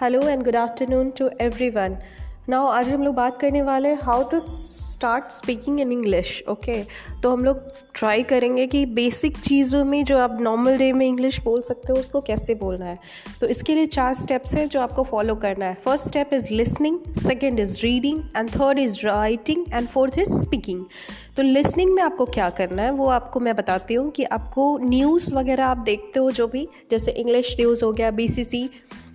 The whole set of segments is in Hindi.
Hello and good afternoon to everyone now आज हम लोग बात करने वाले हैं how to start speaking in English okay तो हम लोग ट्राई करेंगे कि बेसिक चीज़ों में जो आप नॉर्मल डे में इंग्लिश बोल सकते हो, उसको कैसे बोलना है। तो इसके लिए चार स्टेप्स हैं जो आपको फॉलो करना है। First step is listening second is reading and third is writing and fourth is speaking तो लिसनिंग में आपको क्या करना है, वो आपको मैं बताती हूँ कि आपको न्यूज़ वगैरह आप देखते हो जो भी, जैसे इंग्लिश न्यूज़ हो गया बीसीसी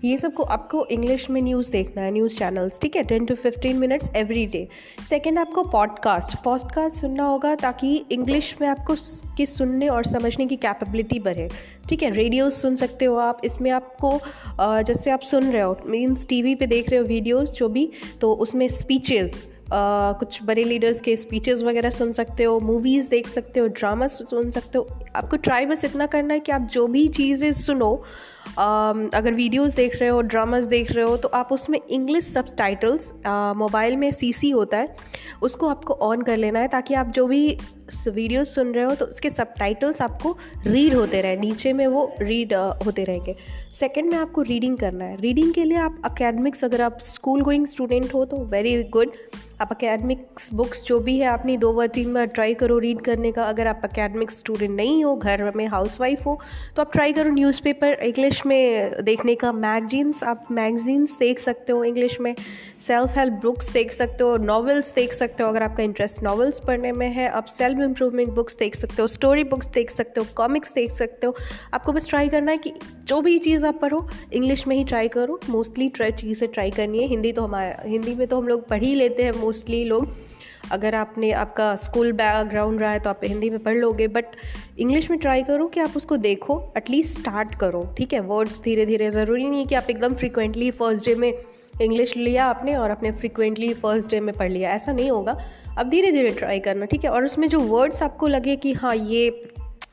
ये सबको आपको इंग्लिश में न्यूज़ देखना है न्यूज़ चैनल्स ठीक है? Ten to fifteen minutes every day second आपको पॉडकास्ट पॉडकास्ट सुनना होगा ताकि इंग्लिश में आपको की सुनने और समझने की कैपेबिलिटी बढ़े, ठीक है? रेडियो सुन सकते हो आप। इसमें आपको जैसे आप सुन रहे हो मीन्स टी पे देख रहे हो वीडियोज़ जो भी तो उसमें स्पीचेज़ कुछ बड़े लीडर्स के स्पीचेस वगैरह सुन सकते हो मूवीज़ देख सकते हो ड्रामा सुन सकते हो। आपको ट्राई बस इतना करना है कि आप जो भी चीज़ें सुनो अगर वीडियोस देख रहे हो ड्रामास देख रहे हो तो आप उसमें इंग्लिश सब टाइटल्स मोबाइल में सी होता है। उसको आपको ऑन कर लेना है ताकि आप जो भी वीडियो सुन रहे हो तो उसके सब आपको रीड होते रहे। नीचे में वो रीड होते रहेंगे। सेकेंड में आपको रीडिंग करना है। रीडिंग के लिए आप अकेडमिक्स अगर आप स्कूल गोइंग स्टूडेंट हो तो वेरी गुड आप अकेडमिक्स बुक्स जो भी है, आपने दो बार, तीन बार ट्राई करो रीड करने का। अगर आप अकेडमिक्स स्टूडेंट नहीं हो, घर में हाउस वाइफ हो तो आप ट्राई करो न्यूज़पेपर इंग्लिश में देखने का। मैगजीन्स आप मैगजीन्स देख सकते हो इंग्लिश में। सेल्फ हेल्प बुक्स देख सकते हो नॉवेल्स देख सकते हो अगर आपका इंटरेस्ट नॉवेल्स पढ़ने में है, आप सेल्फ इम्प्रूवमेंट बुक्स देख सकते हो स्टोरी बुक्स देख सकते हो कॉमिक्स देख सकते हो। आपको बस ट्राई करना है कि जो भी चीज़ आप पढ़ो इंग्लिश में ही ट्राई करो मोस्टली ट्राई चीज़ें ट्राई करनी है। हिंदी तो हमारा, हिंदी में तो हम लोग पढ़ ही लेते हैं मोस्टली लोग। अगर आपने, आपका स्कूल बैकग्राउंड रहा है तो आप हिंदी में पढ़ लोगे बट इंग्लिश में ट्राई करो कि आप उसको देखो एटलीस्ट स्टार्ट करो, ठीक है? वर्ड्स धीरे धीरे ज़रूरी नहीं है कि आप एकदम फ्रिक्वेंटली फ़र्स्ट डे में इंग्लिश लिया आपने और अपने फ्रिक्वेंटली फ़र्स्ट डे में पढ़ लिया। ऐसा नहीं होगा। अब धीरे धीरे ट्राई करना, ठीक है? और उसमें जो वर्ड्स आपको लगे कि हाँ ये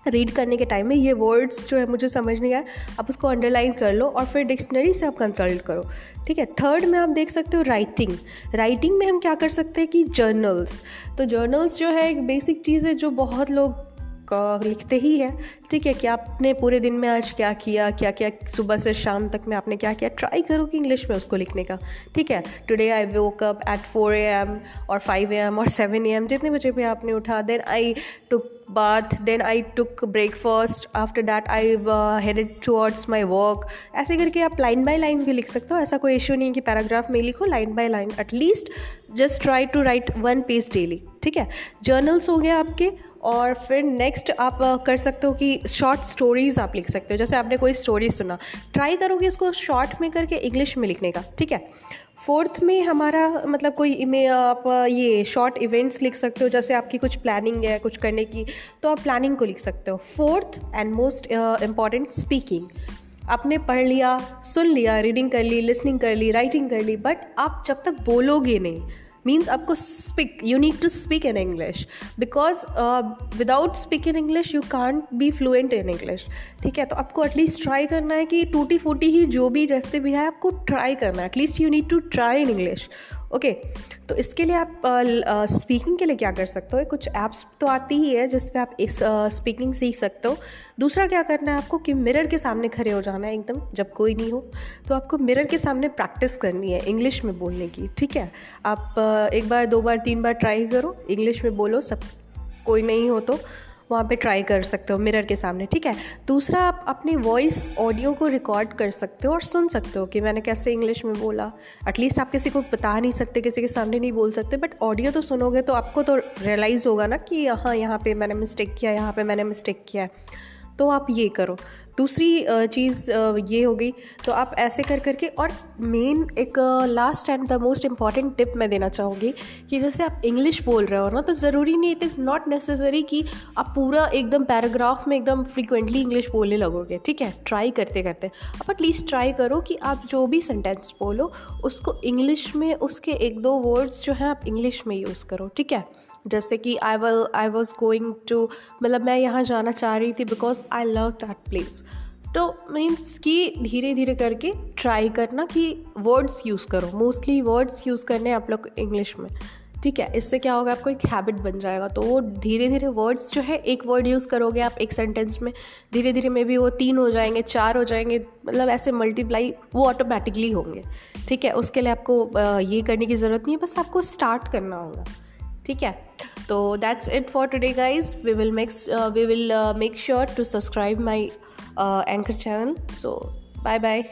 रीड करने के टाइम में, ये वर्ड्स जो है मुझे समझ नहीं आए आप उसको अंडरलाइन कर लो और फिर डिक्शनरी से आप कंसल्ट करो, ठीक है? थर्ड में आप देख सकते हो राइटिंग राइटिंग में हम क्या कर सकते हैं कि जर्नल्स तो जर्नल्स जो है एक बेसिक चीज़ है जो बहुत लोग लिखते ही है। ठीक है, कि आपने पूरे दिन में आज क्या किया क्या क्या सुबह से शाम तक में आपने क्या किया? ट्राई करो कि इंग्लिश में उसको लिखने का। ठीक है today I woke up at four A M और फाइव ए एम और सेवन ए एम जितने बजे भी आपने उठा then I took bath then I took breakfast after that I headed headed my work. ऐसे करके आप लाइन बाय लाइन भी लिख सकते हो। ऐसा कोई इशू नहीं है कि पैराग्राफ में लिखो line by line at least just try to write one page daily ठीक है जर्नल्स हो गए आपके और फिर नेक्स्ट आप कर सकते हो कि शॉर्ट स्टोरीज़ आप लिख सकते हो। जैसे आपने कोई स्टोरी सुना ट्राई करोगे इसको शॉर्ट में करके इंग्लिश में लिखने का, ठीक है? फोर्थ में हमारा मतलब कोई में आप ये शॉर्ट इवेंट्स लिख सकते हो, जैसे आपकी कुछ प्लानिंग है, कुछ करने की तो आप प्लानिंग को लिख सकते हो। Fourth and most important speaking आपने पढ़ लिया, सुन लिया रीडिंग कर ली लिसनिंग कर ली राइटिंग कर ली बट आप जब तक बोलोगे नहीं मीन्स आपको speak you need to speak in English because without speak in English you can't be fluent in English ठीक है? तो आपको एटलीस्ट ट्राई करना है कि टूटी फूटी ही जो भी जैसे भी है, आपको ट्राई करना है. At least you need to try in English okay तो इसके लिए आप स्पीकिंग के लिए क्या कर सकते हो? कुछ ऐप्स तो आती ही है जिस आप इस स्पीकिंग सीख सकते हो। दूसरा क्या करना है आपको कि मिरर के सामने खड़े हो जाना है एकदम, जब कोई नहीं हो। तो आपको मिरर के सामने प्रैक्टिस करनी है इंग्लिश में बोलने की, ठीक है? आप एक बार, दो बार, तीन बार ट्राई करो इंग्लिश में बोलो, सब कोई नहीं हो तो। वहाँ पे ट्राई कर सकते हो मिरर के सामने, ठीक है? दूसरा, आप अपनी वॉइस ऑडियो को रिकॉर्ड कर सकते हो और सुन सकते हो कि मैंने कैसे इंग्लिश में बोला। एटलीस्ट आप किसी को बता नहीं सकते, किसी के सामने नहीं बोल सकते बट ऑडियो तो सुनोगे तो आपको तो रियलाइज़ होगा ना कि हाँ यहाँ पर मैंने मिस्टेक किया, यहाँ पर मैंने मिस्टेक किया है। तो आप ये करो। दूसरी चीज़ ये हो गई तो आप ऐसे कर करके और मेन एक last and the most important tip मैं देना चाहूँगी कि जैसे आप इंग्लिश बोल रहे हो ना तो ज़रूरी नहीं इट इज़ नॉट नेसेसरी कि आप पूरा एकदम पैराग्राफ में एकदम फ्रिक्वेंटली इंग्लिश बोलने लगोगे, ठीक है? ट्राई करते करते। आप एटलीस्ट ट्राई करो कि आप जो भी सेंटेंस बोलो, उसको इंग्लिश में, उसके एक दो वर्ड्स जो हैं, आप इंग्लिश में यूज़ करो, ठीक है? जैसे कि आई वल आई वॉज़ गोइंग टू मतलब मैं यहाँ जाना चाह रही थी because I love that place तो मीन्स कि धीरे धीरे करके ट्राई करना कि वर्ड्स यूज़ करो। मोस्टली वर्ड्स यूज़ करने आप लोग इंग्लिश में। ठीक है? इससे क्या होगा? आपको एक हैबिट बन जाएगा। तो वो धीरे धीरे वर्ड्स जो है, एक वर्ड यूज़ करोगे आप एक सेंटेंस में। धीरे धीरे मे भी वो तीन हो जाएँगे, चार हो जाएँगे मतलब ऐसे मल्टीप्लाई वो ऑटोमेटिकली होंगे। ठीक है? उसके लिए आपको ये करने की ज़रूरत नहीं है। बस आपको स्टार्ट करना होगा। ठीक है? तो that's it for today guys we will makes we will make sure to subscribe my Anchor channel so bye bye